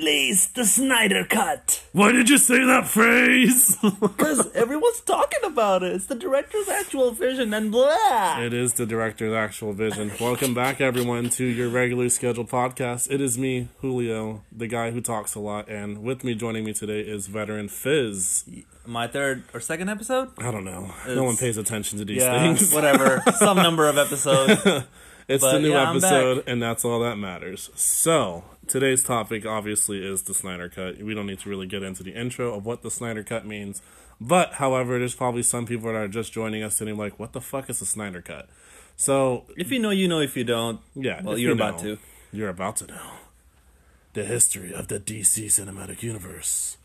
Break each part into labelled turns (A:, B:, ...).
A: release the Snyder Cut.
B: Why did you say that phrase?
A: Because everyone's talking about it. It's the director's actual vision and blah.
B: it is the director's actual vision. Welcome back, everyone, to your regularly scheduled podcast. It is me, Julio, the guy who talks a lot, and with me joining me today is veteran Fizz.
A: My third or second episode?
B: I don't know. no one pays attention to these
A: Yeah,
B: things.
A: whatever. Some number of episodes.
B: It's
A: But,
B: the new
A: yeah,
B: episode, and that's all that matters. So, today's topic obviously is the Snyder Cut. We don't need to really get into the intro of what the Snyder Cut means. But, however, there's probably some people that are just joining us sitting like, what the fuck is the Snyder Cut? So,
A: If you know, you know. If you don't,
B: yeah.
A: well, you're
B: you
A: about
B: know,
A: to.
B: You're about to know the history of the DC Cinematic Universe.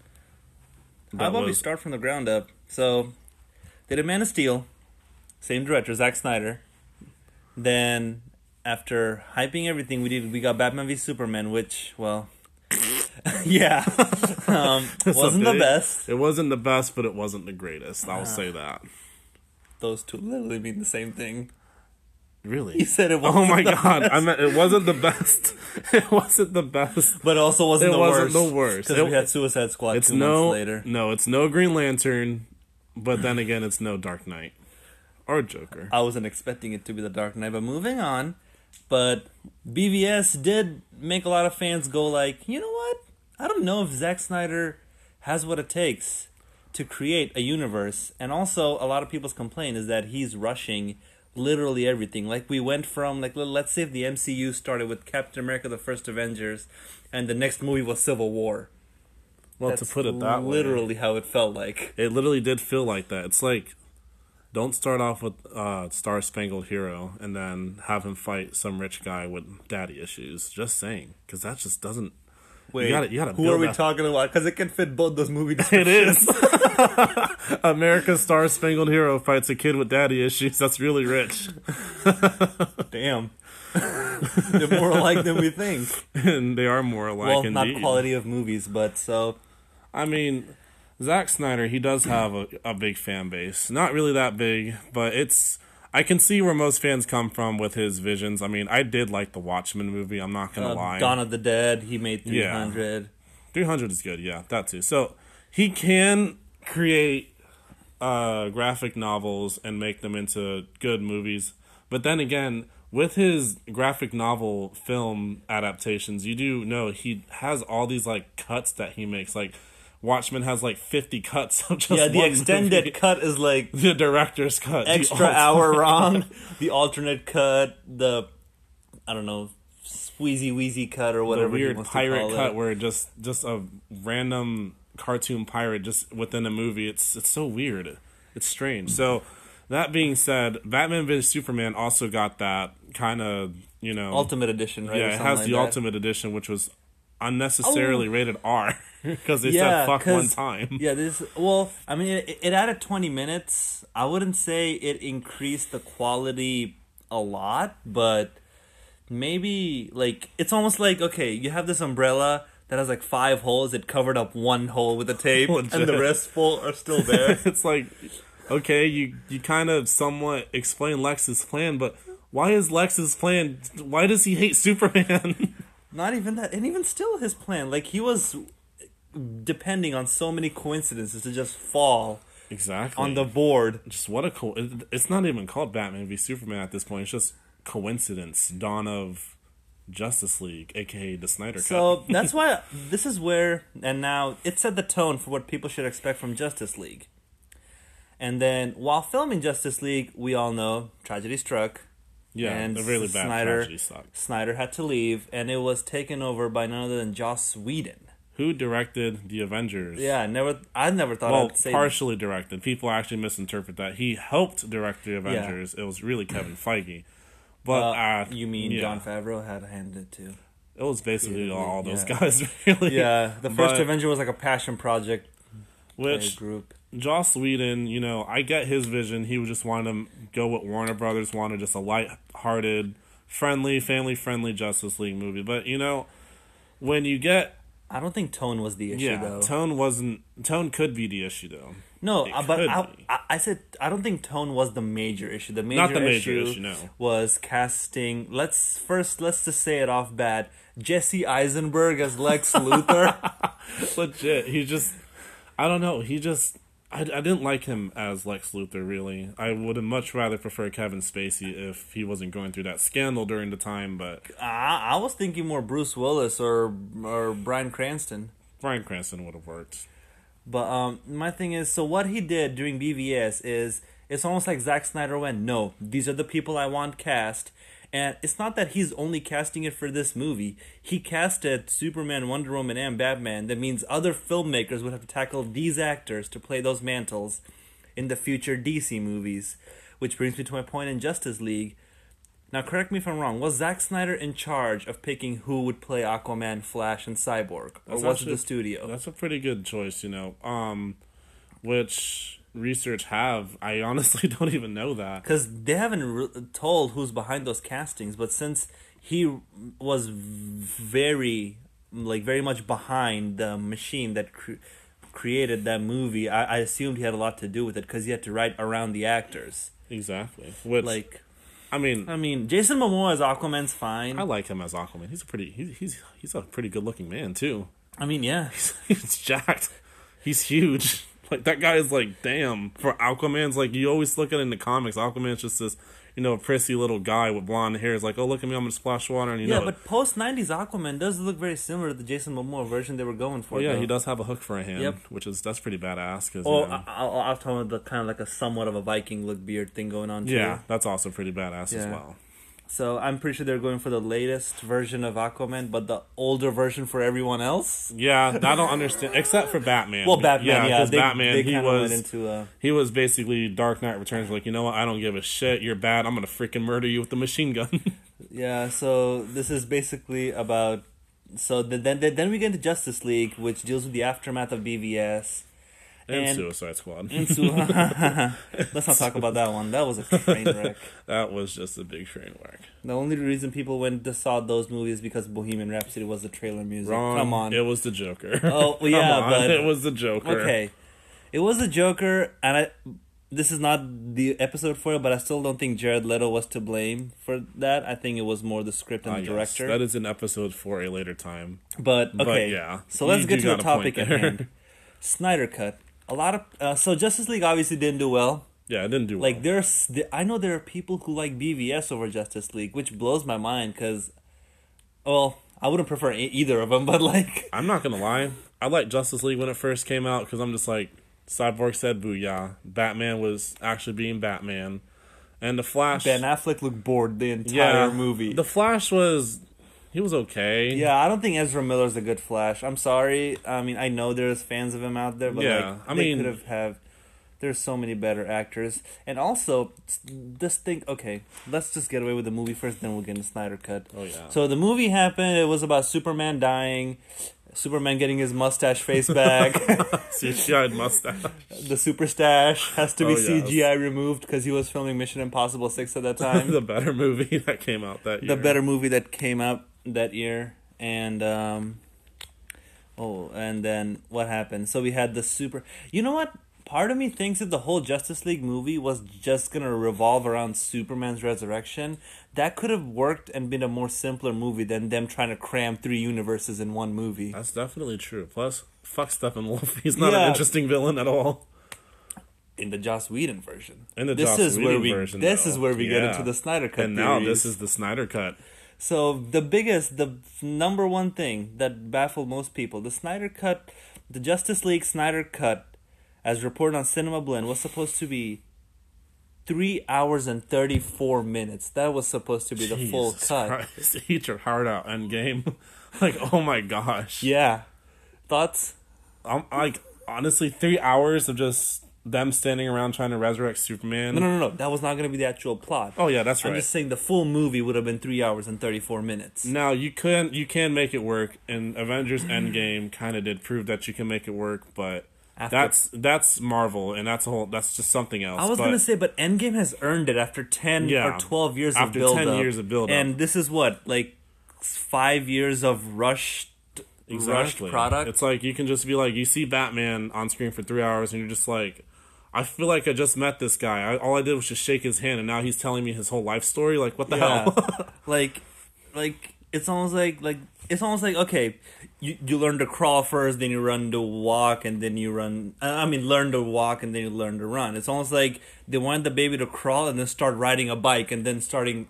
A: How about we
B: was-
A: start from the ground up? So, they did Man of Steel, same director, Zack Snyder. Then, after hyping everything, we did we got Batman v Superman, which, well, yeah, um, wasn't the best.
B: It wasn't the best, but it wasn't the greatest. I'll say that.
A: Those two literally mean the same thing.
B: Really?
A: You said it
B: Oh
A: wasn't
B: my
A: the
B: god!
A: best,
B: I meant it wasn't the best. It wasn't the best.
A: but it also wasn't the worst.
B: It
A: the
B: wasn't
A: worst.
B: the worst.
A: because we had Suicide Squad
B: It's
A: two
B: no
A: months later.
B: no. It's no Green Lantern, but then again, it's no Dark Knight or Joker.
A: I wasn't expecting it to be the Dark Knight, but moving on. But BVS did make a lot of fans go like, you know what? I don't know if Zack Snyder has what it takes to create a universe. And also, a lot of people's complaint is that he's rushing literally everything. Like we went from like let- let's say if the MCU started with Captain America: The First Avengers, and the next movie was Civil War.
B: well,
A: That's
B: to put it that way,
A: literally how it felt like.
B: it literally did feel like that. It's like don't start off with uh, Star Spangled Hero and then have him fight some rich guy with daddy issues. Just saying, because that just doesn't.
A: Wait, you
B: gotta- you gotta
A: who are we
B: that-
A: talking about? Because it can fit both those movie
B: It is. America's Star Spangled Hero fights a kid with daddy issues. That's really rich.
A: Damn. They're more alike than we think.
B: and they are more alike
A: well,
B: indeed.
A: not quality of movies, but so
B: I mean, Zack Snyder, he does have a, a big fan base. Not really that big, but it's. I can see where most fans come from with his visions. I mean, I did like the Watchmen movie. I'm not gonna
A: uh,
B: lie.
A: Dawn of the Dead, he made
B: Yeah.
A: 300.
B: 300 is good, yeah, that too. So he can create uh, graphic novels and make them into good movies. But then again, with his graphic novel film adaptations, you do know he has all these like cuts that he makes. Like Watchmen has like 50 cuts of just
A: Yeah, the extended
B: movie.
A: cut is like
B: the director's cut,
A: extra hour wrong. The alternate cut, the I don't know, squeezy wheezy cut or whatever. he
B: weird pirate cut
A: it.
B: where just just a random cartoon pirate just within a movie. It's it's so weird. It's strange. So that being said, Batman vs Superman also got that kind of you know
A: Ultimate Edition, right?
B: yeah it has the
A: that.
B: Ultimate Edition, which was unnecessarily oh. rated R because they
A: Yeah,
B: said fuck one time.
A: Yeah, this. Well, I mean, it, it added twenty minutes. I wouldn't say it increased the quality a lot, but maybe like it's almost like okay, you have this umbrella that has like five holes. It covered up one hole with the tape, oh, and the rest full are still there.
B: it's like okay, you you kind of somewhat explain Lex's plan, but why is Lex's plan? Why does he hate Superman?
A: Not even that, and even still, his plan like he was depending on so many coincidences to just fall
B: exactly
A: on the board.
B: just what a co- it- it's not even called Batman v Superman at this point. It's just coincidence. Dawn of Justice League, aka the Snyder Cut.
A: So that's why this is where, and now it set the tone for what people should expect from Justice League. And then while filming Justice League, we all know tragedy struck.
B: Yeah,
A: and
B: a really bad
A: Snyder-. Snyder had to leave, and it was taken over by none other than Joss Whedon.
B: Who directed the Avengers?
A: Yeah, I never, I never thought
B: Well,
A: I'd say
B: partially directed. People actually misinterpret that. He helped direct the Avengers. It was really Kevin Feige. But
A: Uh,
B: uh,
A: you mean
B: yeah,
A: Jon Favreau had a hand in it too?
B: It was basically
A: Yeah,
B: all those
A: yeah.
B: guys, really.
A: Yeah, the first
B: But-
A: Avenger was like a passion project
B: Which
A: group.
B: Joss Whedon, you know, I get his vision. He would just want to go what Warner Brothers wanted, just a light-hearted, friendly, family-friendly Justice League movie. But you know, when you get
A: I don't think tone was the issue
B: yeah,
A: though.
B: tone wasn't tone could be the issue though.
A: No,
B: It
A: uh, but I. I, I said I don't think tone was the major issue. The major,
B: the major
A: issue,
B: issue, no.
A: was casting. Let's first let's just say it off bat. Jesse Eisenberg as Lex Luthor.
B: legit. He just, I don't know. He just, I, I didn't like him as Lex Luthor. Really, I would have much rather prefer Kevin Spacey if he wasn't going through that scandal during the time. But
A: I, I was thinking more Bruce Willis or or Bryan Cranston.
B: Bryan Cranston would have worked.
A: But um, my thing is, so what he did during BVS is it's almost like Zack Snyder went, no, these are the people I want cast. And it's not that he's only casting it for this movie. He casted Superman, Wonder Woman, and Batman. That means other filmmakers would have to tackle these actors to play those mantles in the future DC movies. Which brings me to my point in Justice League. Now, correct me if I'm wrong. Was Zack Snyder in charge of picking who would play Aquaman, Flash, and Cyborg, or
B: That's
A: was
B: actually-
A: it the studio?
B: That's a pretty good choice, you know. Um, which research have I honestly don't even know that.
A: because they haven't re- told who's behind those castings but since he was very like very much behind the machine that cre- created that movie I-, I assumed he had a lot to do with it because he had to write around the actors
B: Exactly. Which
A: like
B: I mean,
A: i mean jason momoa as aquaman's fine
B: I like him as Aquaman. He's a pretty he's he's he's a pretty good looking man too.
A: I mean yeah
B: he's jacked. He's huge. Like that guy is like damn. For Aquaman's like you always look at it in the comics. Aquaman's just this you know a prissy little guy with blonde hair. Is like oh look at me I'm gonna splash water and you
A: yeah
B: know.
A: but post 90s aquaman does look very similar to the jason momoa version they were going for
B: well, yeah,
A: though.
B: he does have a hook for a hand,
A: Yep.
B: which is that's pretty badass. Cause,
A: oh,
B: you know,
A: I- I'll, I'll talk about the kind of like a somewhat of a viking look beard thing going on too.
B: yeah, that's also pretty badass as well.
A: So I'm pretty sure they're going for the latest version of Aquaman, but the older version for everyone else.
B: Yeah, I don't understand except for Batman.
A: Well, Batman, yeah, they,
B: Batman
A: they
B: he was
A: into uh,
B: he was basically Dark Knight Returns. Like you know what? I don't give a shit. You're bad. I'm gonna freaking murder you with the machine gun.
A: yeah. So this is basically about. So the, then then we get into Justice League, which deals with the aftermath of BVS.
B: And,
A: And-
B: Suicide Squad.
A: And so, let's not talk about that one. That was a train wreck.
B: that was just a big train wreck.
A: The only reason people went to saw those movies because Bohemian Rhapsody was the trailer music.
B: Wrong.
A: Come on.
B: It was the Joker.
A: Oh, well, yeah, but-
B: it was the Joker.
A: Okay, it was a Joker, and I. This is not the episode for it, but I still don't think Jared Leto was to blame for that. I think it was more the script and
B: Ah,
A: the
B: yes,
A: director.
B: that is an episode for a later time.
A: but
B: but
A: okay,
B: yeah,
A: So let's get to the
B: got a point
A: topic at hand. Snyder cut. A lot of uh, so Justice League obviously didn't do well.
B: Yeah, it didn't do
A: Like
B: well.
A: there's, I know there are people who like BVS over Justice League, which blows my mind because, well, I wouldn't prefer either of them, but like,
B: I'm not gonna lie. I liked Justice League when it first came out because I'm just like Cyborg said, "Booyah!" Batman was actually being Batman, and the Flash.
A: Ben Affleck looked bored the entire
B: yeah,
A: movie.
B: The Flash was he was okay.
A: Yeah, I don't think Ezra Miller's a good Flash. I'm sorry. I mean, I know there's fans of him out there, but
B: Yeah,
A: like,
B: I mean-
A: could have have. There's so many better actors, and also this thing. Okay, let's just get away with the movie first, then we'll get into Snyder cut.
B: Oh yeah.
A: So the movie happened. It was about Superman dying, Superman getting his mustache face back.
B: CGI mustache.
A: the super stash has to be
B: Oh, yes.
A: CGI removed because he was filming Mission Impossible Six at that time.
B: the better movie that came out that year.
A: the better movie that came out that year and um oh and then what happened so we had the super you know what part of me thinks that the whole justice league movie was just gonna revolve around superman's resurrection that could have worked and been a more simpler movie than them trying to cram three universes in one movie
B: That's definitely true. Plus, fuck Steppenwolf. He's not
A: Yeah.
B: an interesting villain at all.
A: in the joss whedon version
B: In the
A: this
B: Joss
A: is where
B: Whedon
A: we
B: version,
A: this
B: though.
A: is where we get into the snyder cut
B: and now
A: theories.
B: this is the Snyder cut.
A: So the biggest, the number one thing that baffled most people, the Snyder Cut, the Justice League Snyder Cut, as reported on Cinema Blend, was supposed to be three hours and thirty four minutes. That was supposed to be the full cut.
B: Christ. Eat your heart out, Endgame. like, oh my gosh.
A: Yeah. Thoughts?
B: I'm like, honestly, three hours of just them standing around trying to resurrect Superman.
A: No, no, no, no. That was not going to be the actual plot.
B: Oh yeah, that's right.
A: I'm just saying the full movie would have been three hours and thirty four minutes.
B: Now you can you can make it work, and Avengers Endgame kind of did prove that you can make it work, but
A: After-
B: that's that's Marvel, and that's a whole that's just something else.
A: I was
B: but
A: gonna say, but Endgame has earned it after ten
B: Yeah.
A: or twelve years
B: After
A: of
B: 10
A: build
B: years of build-up.
A: and this is what like five years of rushed, rushed product.
B: It's like you can just be like you see Batman on screen for three hours, and you're just like, I feel like I just met this guy. I, all I did was just shake his hand, and now he's telling me his whole life story. Like, what the hell?
A: like, like it's almost like like it's almost like okay, you you learn to crawl first, then you run to walk, and then you run. I mean, learn to walk, and then you learn to run. It's almost like they wanted the baby to crawl and then start riding a bike, and then starting.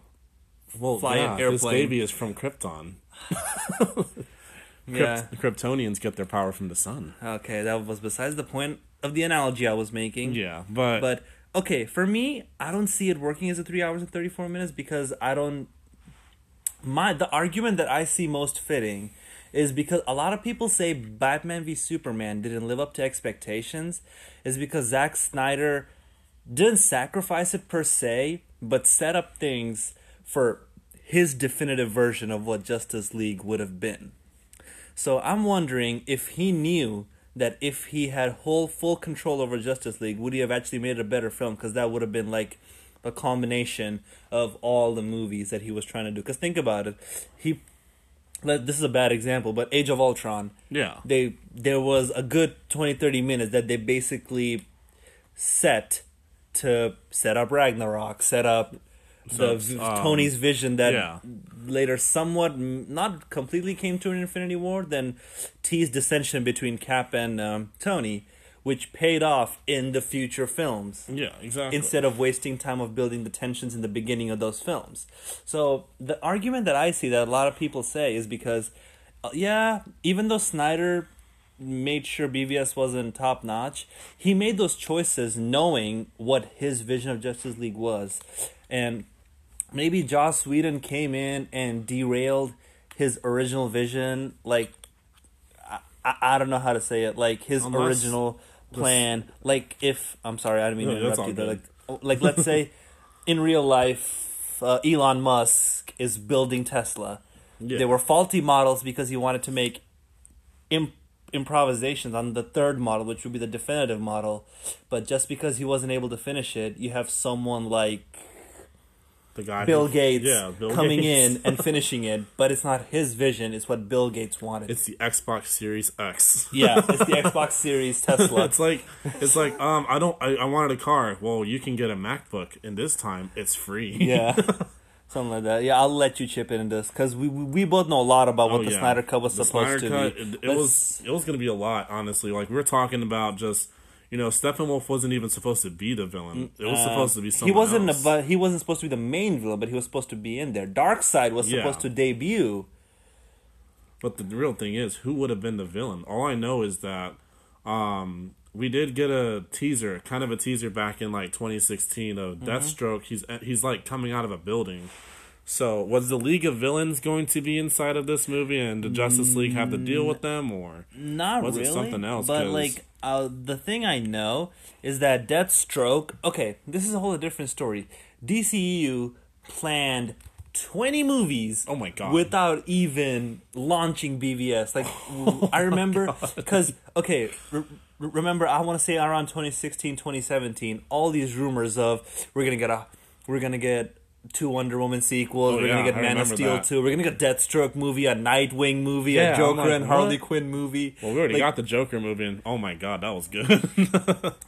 B: well,
A: Fly an
B: yeah, this baby is from Krypton.
A: Yeah.
B: Krypt- Kryptonians get their power from the sun.
A: Okay, that was besides the point of the analogy I was making.
B: Yeah, but,
A: But okay, for me, I don't see it working as a three hours and thirty four minutes because I don't. My the argument that I see most fitting is because a lot of people say Batman v Superman didn't live up to expectations, is because Zack Snyder didn't sacrifice it per se, but set up things for his definitive version of what Justice League would have been. So I'm wondering if he knew that if he had whole full control over Justice League, would he have actually made a better film? Because that would have been like a combination of all the movies that he was trying to do. Because think about it, he. This is a bad example, but Age of Ultron.
B: yeah,
A: They there was a good 20, 30 minutes that they basically set to set up Ragnarok, set up
B: So, um,
A: Tony's vision that
B: yeah.
A: later somewhat not completely came to an Infinity War, then teased dissension between Cap and um, Tony, which paid off in the future films
B: yeah, exactly.
A: instead of wasting time of building the tensions in the beginning of those films. So the argument that I see that a lot of people say is because, uh, yeah, even though Snyder made sure BVS wasn't top notch, he made those choices knowing what his vision of Justice League was, and maybe Joss Whedon came in and derailed his original vision, like. I, I, I don't know how to say it. Like his
B: Unless-
A: original plan. Like if I'm sorry, I didn't mean
B: No,
A: to interrupt you.
B: Good.
A: Like like let's say in real life, uh, Elon Musk is building Tesla.
B: Yeah.
A: They were faulty models because he wanted to make imp- improvisations on the third model, which would be the definitive model. But just because he wasn't able to finish it, you have someone like
B: the guy
A: Bill
B: who-
A: Gates
B: yeah, Bill
A: coming
B: Gates.
A: in and finishing it. But it's not his vision; it's what Bill Gates wanted.
B: It's the Xbox Series X.
A: yeah, it's the Xbox Series Tesla.
B: it's like it's like um I don't I, I wanted a car. Well, you can get a MacBook, and this time it's free.
A: yeah. Something like that. Yeah, I'll let you chip in this because we, we we both know a lot about what
B: Oh,
A: the
B: yeah.
A: Snyder Cut was
B: The
A: supposed
B: Snyder
A: to
B: Cut,
A: be.
B: It, it was it was gonna be a lot, honestly. Like we're talking about just you know Steppenwolf wasn't even supposed to be the villain. It was
A: uh,
B: supposed to be
A: he
B: someone
A: wasn't,
B: else.
A: but he wasn't supposed to be the main villain, but he was supposed to be in there. Darkseid was
B: Yeah.
A: supposed to debut.
B: But the real thing is, who would have been the villain? All I know is that um, we did get a teaser, kind of a teaser back in like 2016 of
A: Mm-hmm.
B: Deathstroke. He's he's like coming out of a building. So was the League of Villains going to be inside of this movie, and did Justice League have to deal with them, or
A: Not
B: Was it something else?
A: But like uh, the thing I know is that Deathstroke. Okay, this is a whole different story. DCEU planned twenty movies.
B: Oh my God.
A: Without even launching BVS, like
B: Oh
A: I remember because okay. Re- remember, I want to say around 2016, 2017, all these rumors of we're gonna get a, we're gonna get two Wonder Woman sequels,
B: Oh,
A: we're
B: yeah,
A: gonna get
B: I
A: Man of Steel
B: that.
A: two, we're gonna get Deathstroke movie, a Nightwing movie,
B: Yeah,
A: a Joker
B: like,
A: and Harley
B: what?
A: Quinn movie.
B: well, we already
A: Like,
B: got the Joker movie, and oh my god, that was good.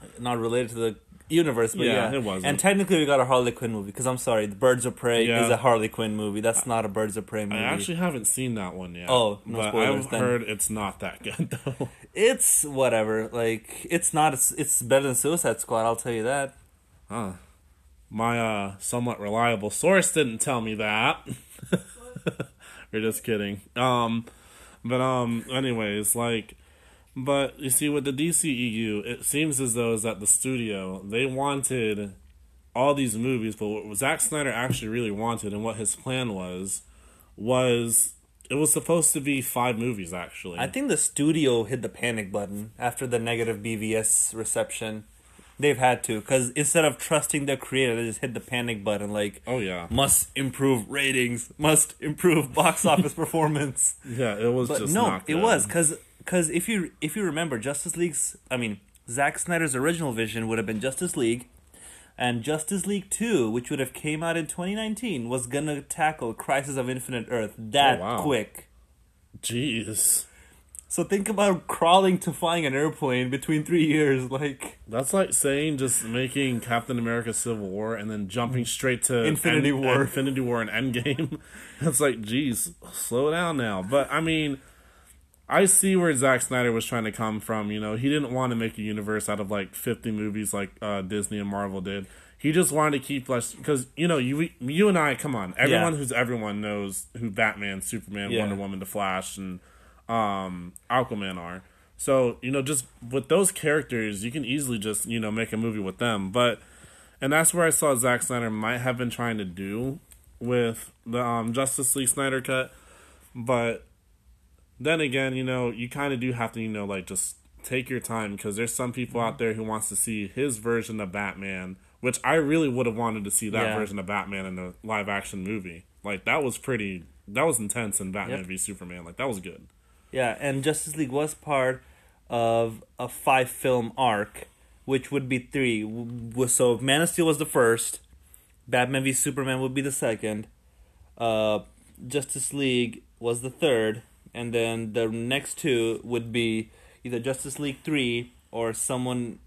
A: not related to the universe, but
B: Yeah,
A: yeah,
B: it wasn't.
A: And technically, we got a Harley Quinn movie because I'm sorry, the Birds of Prey
B: Yeah.
A: is a Harley Quinn movie. That's not a Birds of Prey movie.
B: I actually haven't seen that one yet.
A: Oh, no
B: but
A: spoilers
B: I've
A: then.
B: heard it's not that good though.
A: it's whatever. Like it's not. It's, it's better than Suicide Squad. I'll tell you that.
B: My uh, somewhat reliable source didn't tell me that. We're just kidding. Um, but um, anyways, like, but you see, with the DCEU, it seems as though is that the studio they wanted all these movies, but what Zack Snyder actually really wanted and what his plan was was it was supposed to be five movies actually.
A: I think the studio hit the panic button after the negative BVS reception. They've had to because instead of trusting their creator, they just hit the panic button. Like,
B: oh yeah,
A: must improve ratings, must improve box office performance.
B: yeah, it was
A: But
B: just
A: no, it was because because if you if you remember Justice League's, I mean Zack Snyder's original vision would have been Justice League, and Justice League Two, which would have came out in 2019, was gonna tackle Crisis of Infinite Earth that
B: Oh, wow.
A: quick.
B: Jeez.
A: So think about crawling to flying an airplane between three years. Like
B: That's like saying just making Captain America Civil War and then jumping straight to
A: Infinity War.
B: Infinity War and Endgame. it's like, geez, slow down now. But I mean, I see where Zack Snyder was trying to come from. You know, he didn't want to make a universe out of like 50 movies like uh, Disney and Marvel did. He just wanted to keep less because you know you you and I come on everyone
A: Yeah.
B: who's everyone knows who Batman, Superman,
A: Yeah.
B: Wonder Woman, The Flash, and um, Aquaman are. So you know, just with those characters, you can easily just you know make a movie with them. But and that's where I saw Zack Snyder might have been trying to do with the um, Justice League Snyder cut. But then again, you know, you kind of do have to you know like just take your time because there's some people out there who wants to see his version of Batman, which I really would have wanted to see that
A: Yeah.
B: version of Batman in a live action movie. Like that was pretty. That was intense in Batman
A: Yep.
B: v Superman. Like that was good.
A: Yeah, and Justice League was part of a five film arc, which would be three. So Man of Steel was the first, Batman v Superman would be the second, uh, Justice League was the third, and then the next two would be either Justice League three or someone.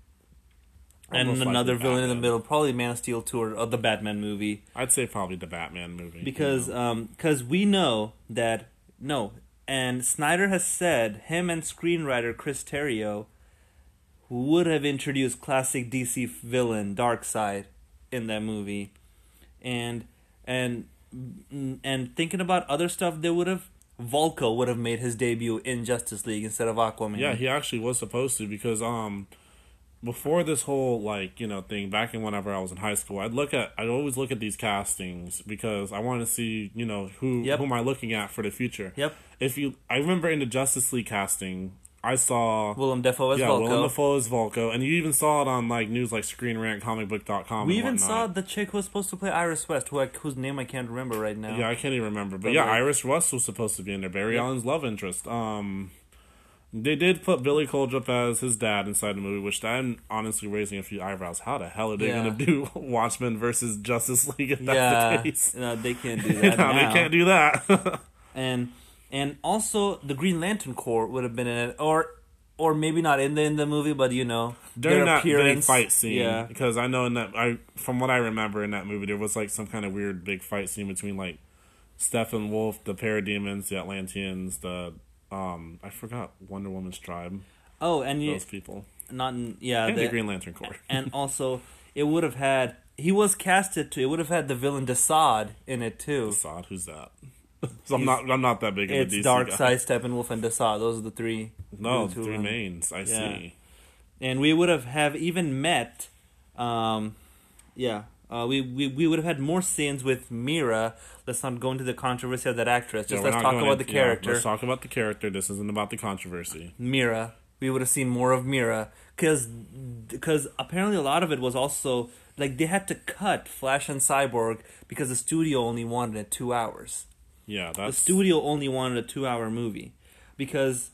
A: And
B: Almost like
A: another
B: the
A: villain in the middle, probably Man of Steel two or, or the Batman movie
B: I'd say probably the Batman movie
A: because
B: you know.
A: um because we know that no and Snyder has said him and screenwriter Chris Terrio would have introduced classic DC villain Darkseid in that movie. And and and thinking about other stuff they would have Vulko would have made his debut in Justice League instead of Aquaman.
B: Yeah, he actually was supposed to because um before this whole like you know thing back in whenever I was in high school, I'd look at I'd always look at these castings because I want to see you know who
A: Yep.
B: who am I looking at for the future.
A: Yep.
B: If you, I remember in the Justice League casting, I saw
A: Willem Dafoe as
B: yeah
A: Vulko
B: Willem Dafoe as Vulko, and you even saw it on like news like Screen Rant, comicbook.com.
A: we even saw
B: whatnot.
A: the chick who was supposed to play Iris West who I, whose name I can't remember right now
B: Yeah, I can't even remember. But
A: But,
B: yeah,
A: like-
B: Iris West was supposed to be in there. Barry
A: Yep.
B: Allen's love interest. Um, they did put Billy Crudup as his dad inside the movie, which I'm honestly raising a few eyebrows. How the hell are they
A: Yeah.
B: going to do Watchmen versus Justice League if that's
A: yeah
B: the case?
A: no they can't do
B: no,
A: that
B: they can't do that.
A: and and also the Green Lantern Corps would have been in it, or or maybe not in the in the movie, but you know
B: During
A: their
B: that big fight scene,
A: Yeah,
B: because I know in that I from what I remember in that movie, there was like some kind of weird big fight scene between like Steppenwolf, the Parademons, the Atlanteans, the um I forgot Wonder Woman's tribe,
A: oh, and you
B: those people,
A: not in, yeah,
B: and the
A: the-
B: Green Lantern Corps.
A: and also it would have had he was casted to it would have had the villain Desaad in it too.
B: Assad, who's that? so I'm not. I'm not that big of
A: It's
B: a DC
A: Dark. Side, Steppenwolf, and Desaad. Those are the three.
B: No,
A: who
B: three mains. I see.
A: and we would have have even met um yeah uh, we, we we would have had more scenes with Mera. Let's not go into the controversy of that actress. Just
B: we're
A: let's talk about
B: in-
A: the
B: yeah,
A: character.
B: let's talk about the character. This isn't about the controversy.
A: Mera. We would have seen more of Mera because apparently a lot of it was also like they had to cut Flash and Cyborg because the studio only wanted it two hours.
B: Yeah, that's...
A: The studio only wanted a two-hour movie because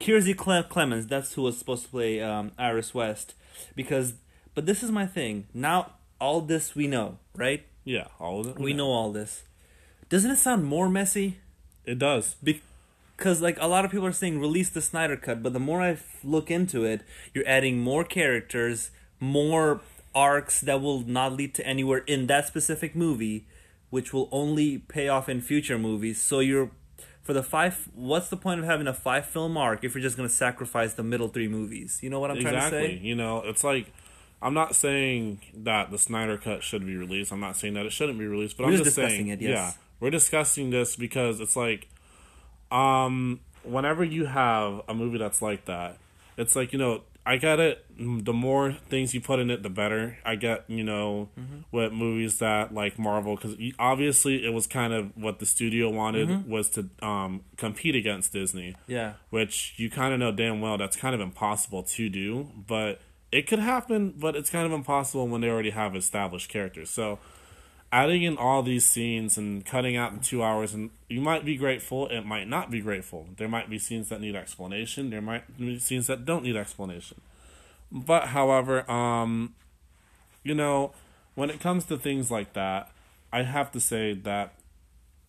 A: Kiersey Cle- Clemons, that's who was supposed to play um, Iris West. Because, but this is my thing. Now all this we know, right?
B: yeah. All of it.
A: We know all this. Doesn't it sound more messy?
B: it does.
A: Because like a lot of people are saying release the Snyder cut, but the more I f- look into it, you're adding more characters, more arcs that will not lead to anywhere in that specific movie, which will only pay off in future movies. So you're for the five. What's the point of having a five film arc if you're just going to sacrifice the middle three movies? You know what I'm trying to say?
B: You know, it's like I'm not saying that the Snyder cut should be released. I'm not saying that it shouldn't be released. But
A: We're
B: I'm
A: just discussing
B: saying,
A: it, yes.
B: yeah, we're discussing this because it's like, um, whenever you have a movie that's like that, it's like you know. I get it. The more things you put in it, the better. I get, you know,
A: Mm-hmm.
B: with movies that like Marvel, because obviously it was kind of what the studio wanted
A: Mm-hmm.
B: was to um, compete against Disney
A: Yeah.
B: which you kind of know damn well that's kind of impossible to do, but it could happen, but it's kind of impossible when they already have established characters. So adding in all these scenes and cutting out in two hours, and you might be grateful, it might not be grateful. There might be scenes that need explanation, there might be scenes that don't need explanation. But however, um, you know, when it comes to things like that, I have to say that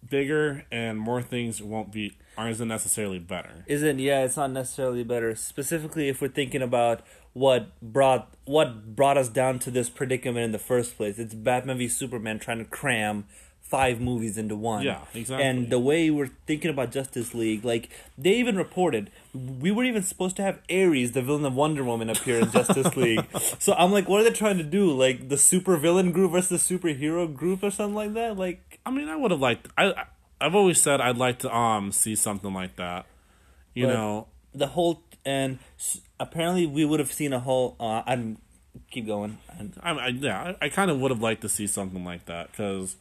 B: bigger and more things won't be aren't necessarily better.
A: Isn't yeah, it's not necessarily better. Specifically if we're thinking about what brought what brought us down to this predicament in the first place. It's Batman v Superman trying to cram five movies into one.
B: Yeah, exactly.
A: And the way we're thinking about Justice League, like they even reported we were even supposed to have Ares, the villain of Wonder Woman, appear in Justice League. So I'm like, what are they trying to do? Like the super villain group versus the superhero group or something like that? Like
B: I mean, I would have liked. I I've always said I'd like to um see something like that. You know,
A: the whole and apparently we would have seen a whole. Uh, I'm keep going.
B: I, I yeah, I, I kind of would have liked to see something like that because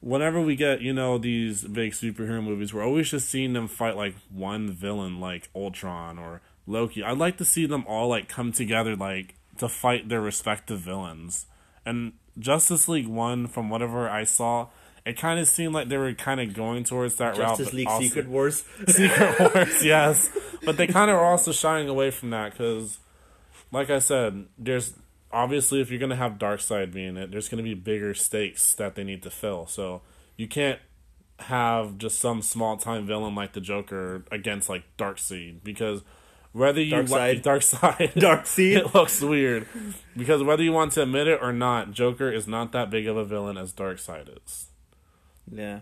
B: whenever we get you know these big superhero movies, we're always just seeing them fight like one villain, like Ultron or Loki. I'd like to see them all like come together, like to fight their respective villains. And Justice League One, from whatever I saw, it kind of seemed like they were kind of going towards that route.
A: Justice League
B: also-
A: Secret Wars.
B: Secret Wars, yes. But they kind of are also shying away from that because, like I said, there's obviously if you're gonna have Darkseid being it, there's gonna be bigger stakes that they need to fill. So you can't have just some small time villain like the Joker against like Dark Darkseid because whether you
A: Darkseid.
B: like Darkseid,
A: Darkseid.
B: it looks weird because whether you want to admit it or not, Joker is not that big of a villain as Darkseid is.
A: Yeah.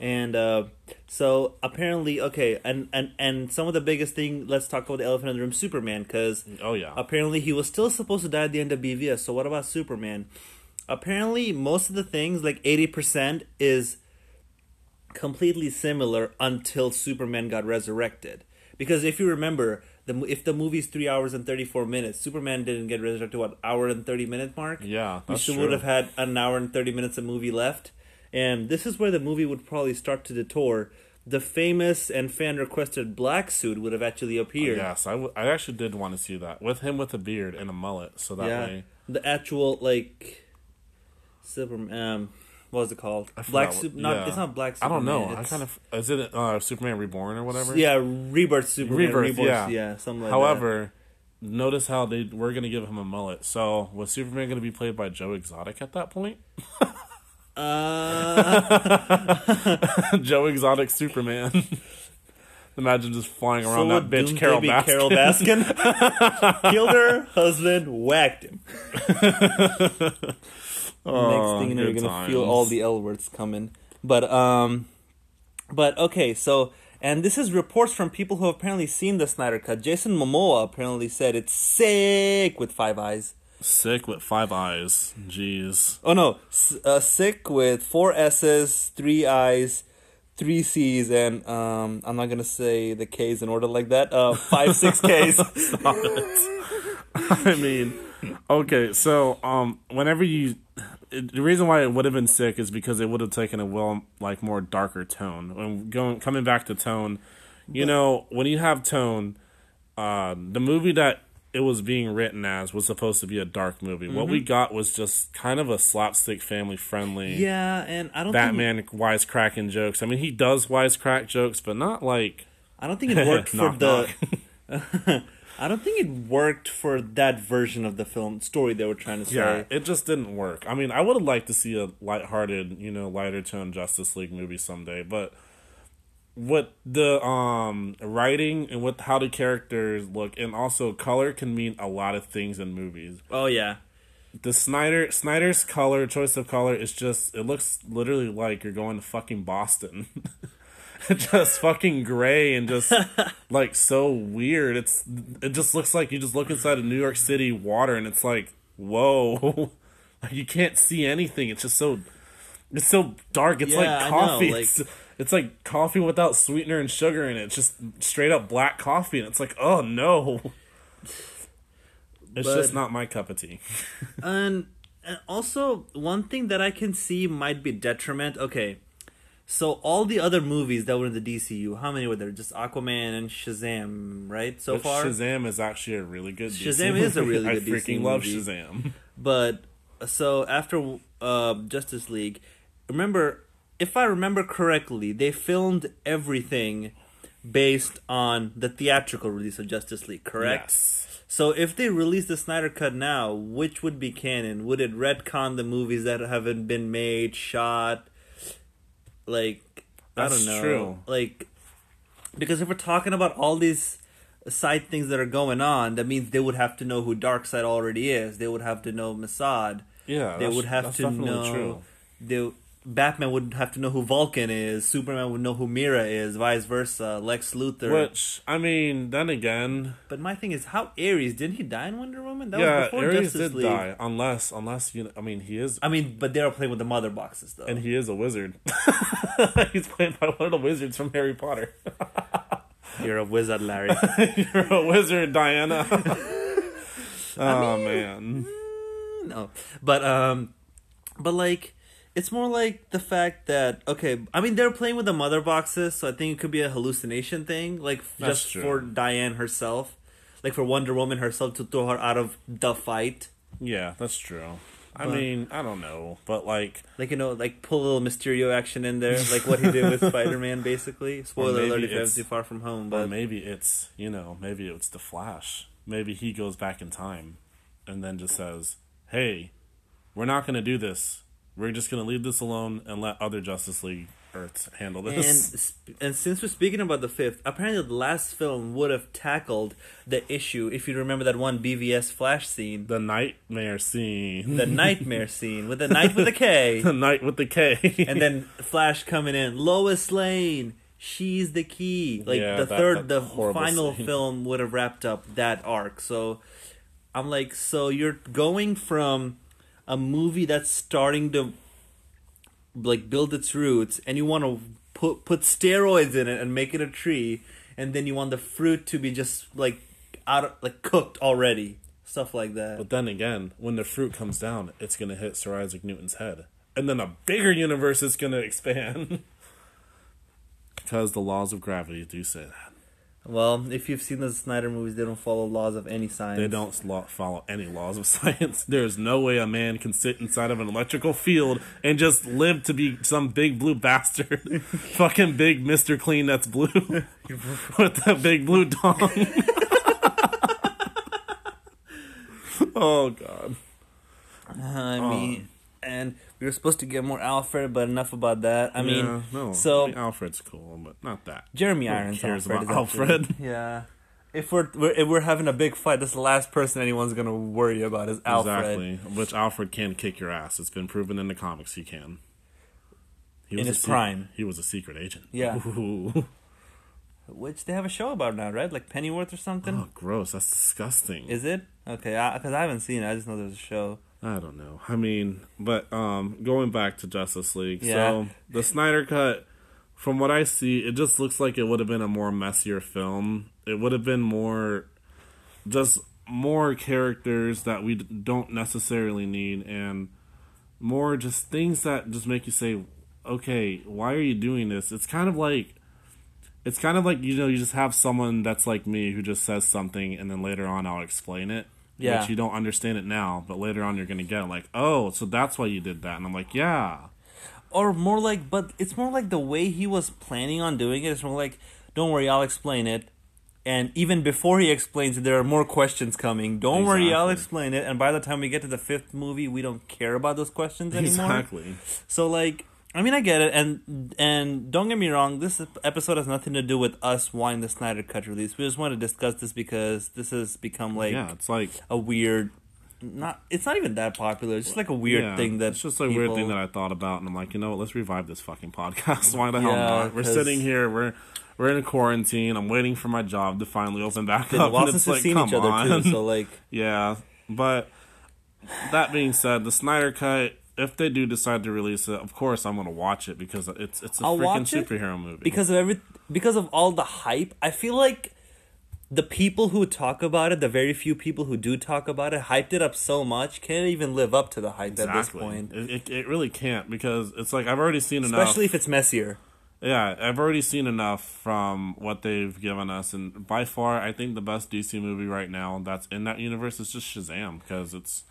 A: And uh, so apparently, okay, and, and and some of the biggest thing. Let's talk about the elephant in the room, Superman, because
B: Oh yeah,
A: apparently he was still supposed to die at the end of BVS. So what about Superman? Apparently, most of the things, like eighty percent, is completely similar until Superman got resurrected. Because if you remember, the if the movie's three hours and thirty four minutes, Superman didn't get resurrected to what hour and thirty minute mark.
B: yeah,
A: we still
B: true.
A: would have had an hour and 30 minutes of movie left. And this is where the movie would probably start to detour. The famous and fan requested black suit would have actually appeared.
B: Yes, I, w- I actually did want to see that with him with a beard and a mullet, so that
A: yeah.
B: way.
A: The actual, like, Superman, um, what was it called? Black suit. Not,
B: yeah.
A: It's not Black
B: I don't know. I kind of is it uh, Superman Reborn or whatever.
A: Yeah, Rebirth Superman.
B: Rebirth. yeah,
A: yeah, something like
B: However, notice how they were going to give him a mullet. So was Superman going to be played by Joe Exotic at that point?
A: Uh,
B: Joe Exotic Superman. Imagine just flying
A: so
B: around that bitch
A: Carole
B: Baskin.
A: Carole Baskin. Killed her husband, whacked him.
B: Oh,
A: next thing you know, you're gonna feel all the L words coming. But um, but okay, so and this is reports from people who have apparently seen the Snyder Cut. Jason Momoa apparently said it's sick with five eyes.
B: Sick with five eyes. Jeez.
A: Oh no, s- uh, sick with four S's, three I's, three C's, and um, I'm not gonna say the K's in order like that. Uh, five, six K's.
B: I mean, okay, so um, whenever you, it, the reason why it would have been sick is because it would have taken a well, like more darker tone. When going coming back to tone, you know, when you have tone, uh, the movie that it was being written as was supposed to be a dark movie. What we mm-hmm. got was just kind of a slapstick, family friendly.
A: yeah, and I don't think
B: Batman wisecracking jokes. I mean, he does wisecrack jokes, but not like
A: I don't think it worked for the. I don't think it worked for that version of the film story they were trying to say.
B: Yeah, it just didn't work. I mean, I would have liked to see a lighthearted, you know, lighter tone Justice League movie someday, but what the um writing and what how the characters look and also color can mean a lot of things in movies.
A: Oh yeah.
B: The Snyder Snyder's color choice of color is just it looks literally like you're going to fucking Boston. just fucking gray and just like so weird. It's it just looks like you just look inside of New York City water and it's like whoa, like you can't see anything. It's just so it's so dark. It's
A: Yeah,
B: like coffee.
A: like-
B: it's, it's like coffee without sweetener and sugar in it. It's just straight up black coffee, and it's like oh no. It's
A: But-
B: just not my cup of tea.
A: And, and also one thing that I can see might be detriment. Okay, so all the other movies that were in the DCU, how many were there? Just Aquaman and Shazam, right? So
B: But
A: far,
B: Shazam is actually a really good. DC
A: Shazam is a really
B: I
A: good DC
B: freaking love
A: movie.
B: Shazam.
A: But so after uh, Justice League, remember if I remember correctly, they filmed everything based on the theatrical release of Justice League, correct?
B: Yes.
A: So if they release the Snyder Cut now, which would be canon? Would it retcon the movies that haven't been made, shot? Like I don't know.
B: true.
A: Like, because if we're talking about all these side things that are going on, that means they would have to know who Darkseid already is. They would have to know Mossad.
B: Yeah,
A: they
B: that's-
A: would have
B: that's
A: to know.
B: true.
A: They, Batman would have to know who Vulko is. Superman would know who Mera is. Vice versa. Lex Luthor.
B: Which I mean, then again,
A: But my thing is, how Ares didn't he die in Wonder Woman? That
B: yeah,
A: was before
B: Ares
A: Justice
B: did
A: League.
B: die. Unless, unless you know, I mean, he is,
A: I mean, but they were playing with the mother boxes though.
B: and he is a wizard. He's played by one of the wizards from Harry Potter.
A: You're a wizard, Larry.
B: You're a wizard, Diana. oh man.
A: no, but um, but like, it's more like the fact that okay, I mean they're playing with the mother boxes, so I think it could be a hallucination thing, like
B: That's
A: just
B: true.
A: for Diane herself, like for Wonder Woman herself to throw her out of the fight, Yeah,
B: that's true. I
A: But-
B: mean, I don't know, but like,
A: like you know, like pull a little Mysterio action in there, like what he did with Spider Man, basically. Spoiler alert if you haven't
B: it's-
A: seen Far From Home,
B: or
A: but
B: maybe it's you know, maybe it's the Flash. Maybe he goes back in time, and then just says, "Hey, we're not going to do this. We're just going to leave this alone and let other Justice League Earths handle this."
A: sp- and since we're speaking about the fifth, apparently the last film would have tackled the issue. If you remember that one BVS Flash scene,
B: the nightmare scene,
A: the nightmare scene with the night with a K,
B: the night with the K,
A: and then Flash coming in, Lois Lane, she's the key. Like
B: Yeah,
A: the
B: that-
A: third, the final
B: scene.
A: film would have wrapped up that arc. So I'm like, so you're going from a movie that's starting to like build its roots, and you want to put put steroids in it and make it a tree, and then you want the fruit to be just like out like cooked already, stuff like that.
B: But then again, when the fruit comes down, it's gonna hit Sir Isaac Newton's head, and then a bigger universe is gonna expand. because the laws of gravity do say that.
A: Well, if you've seen the Snyder movies, they don't follow laws of any science.
B: They don't follow any laws of science. There's no way a man can sit inside of an electrical field and just live to be some big blue bastard. Fucking big Mr. Clean that's blue. With that big blue dong. oh, God.
A: I mean, um. and we were supposed to get more Alfred, but enough about that. I mean,
B: Yeah, no.
A: so
B: I mean, Alfred's cool, but not that.
A: Jeremy
B: Who
A: Irons
B: cares
A: Alfred
B: about
A: is actually-
B: Alfred?
A: Yeah. If we're, we're if we're having a big fight, that's the last person anyone's gonna worry about is Alfred.
B: Exactly. Which Alfred can kick your ass. It's been proven in the comics he can. He
A: In his
B: se-
A: prime.
B: He was a secret agent.
A: Yeah.
B: Ooh.
A: Which they have a show about now, right? Like Pennyworth or something.
B: Oh, gross. That's disgusting.
A: Is it okay? Because I, haven't seen it. I just know there's a show.
B: I don't know. I mean, but um, going back to Justice League,
A: Yeah.
B: so the Snyder cut, from what I see, it just looks like it would have been a more messier film. It would have been more, just more characters that we don't necessarily need, and more just things that just make you say, "Okay, why are you doing this?" It's kind of like. It's kind of like you know you just have someone that's like me who just says something and then later on I'll explain it.
A: Yeah.
B: But you don't understand it now, but later on you're gonna get it. Like, oh, so that's why you did that, and I'm like, yeah,
A: Or more like, but it's more like the way he was planning on doing it. It's more like, don't worry, I'll explain it. And even before he explains it, there are more questions coming. Don't worry, I'll explain it. And by the time we get to the fifth movie, we don't care about those questions anymore.
B: exactly.
A: So like, I mean, I get it, and and don't get me wrong. This episode has nothing to do with us wanting the Snyder Cut release. We just want to discuss this because this has become like
B: yeah, it's like
A: a weird. Not, it's not even that popular. It's just like a weird
B: yeah,
A: thing that
B: it's just a weird thing that I thought about, and I'm like, you know what? Let's revive this fucking podcast. Why the hell
A: Yeah,
B: not? We're sitting here. We're we're in a quarantine. I'm waiting for my job to finally open back up. and
A: since
B: it's
A: we've
B: like,
A: seen
B: come
A: each other
B: on.
A: too. So like,
B: Yeah, but that being said, the Snyder cut. If they do decide to release it, of course I'm gonna watch it because it's it's a
A: I'll
B: freaking superhero movie.
A: because of every because of all the hype, I feel like the people who talk about it, the very few people who do talk about it, hyped it up so much, can't even live up to the hype at this point.
B: It, it, it really can't because it's like I've already seen enough.
A: Especially if it's messier.
B: Yeah, I've already seen enough from what they've given us, and by far, I think the best DC movie right now that's in that universe is just Shazam because it's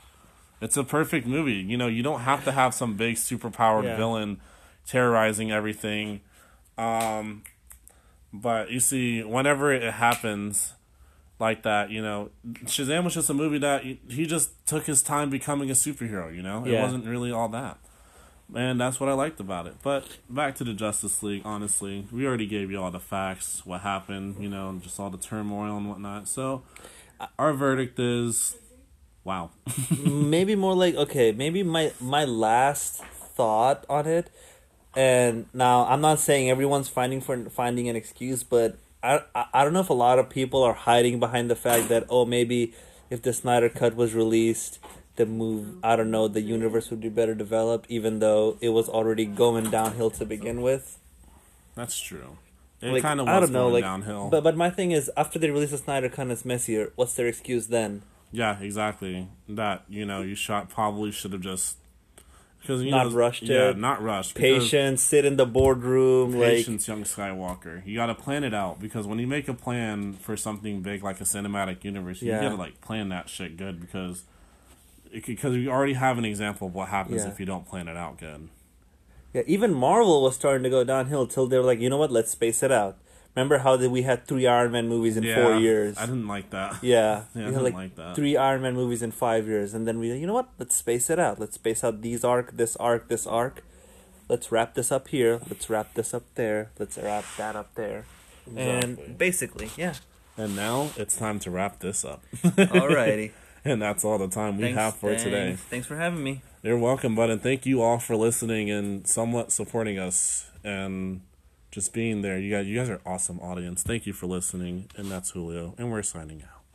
B: it's a perfect movie. You know, you don't have to have some big superpowered
A: Yeah.
B: villain terrorizing everything. Um, but you see, whenever it happens like that, you know, Shazam was just a movie that he just took his time becoming a superhero. You know, it
A: Yeah.
B: wasn't really all that. And that's what I liked about it. But back to the Justice League, honestly, we already gave you all the facts, what happened, you know, just all the turmoil and whatnot. So our verdict is wow.
A: maybe more like okay, maybe my my last thought on it. And now I'm not saying everyone's finding for finding an excuse, but I, I don't know if a lot of people are hiding behind the fact that oh maybe if the Snyder cut was released, the move I don't know the universe would be better developed, even though it was already going downhill to begin with.
B: That's true. It
A: Like,
B: kind of was
A: I don't know,
B: going
A: like,
B: downhill.
A: but but my thing is, after they release the Snyder cut, and it's messier. What's their excuse then?
B: Yeah, exactly. That you know, you shot probably should have just because you
A: Not
B: know,
A: rushed
B: Yeah,
A: it.
B: not rushed.
A: Patience, sit in the boardroom, like
B: Patience, young Skywalker. You got to plan it out because when you make a plan for something big like a cinematic universe,
A: Yeah.
B: you got to like plan that shit good because because you already have an example of what happens
A: Yeah.
B: if you don't plan it out good.
A: Yeah, even Marvel was starting to go downhill till they were like, you know what, let's space it out. Remember how that we had three Iron Man movies in four years?
B: I didn't like that.
A: yeah,
B: Yeah, I
A: we
B: didn't
A: like,
B: like that.
A: three Iron Man movies in five years, and then we, you know what, let's space it out. Let's space out these arc, this arc, this arc. Let's wrap this up here. Let's wrap this up there. Let's wrap that up there.
B: Exactly.
A: And basically, yeah.
B: And now it's time to wrap this up.
A: Alrighty.
B: and that's all the time we have for today.
A: Thanks for having me.
B: You're welcome, bud, and thank you all for listening and somewhat supporting us and just being there. You guys, you guys are awesome audience. Thank you for listening, and that's Julio, and we're signing out.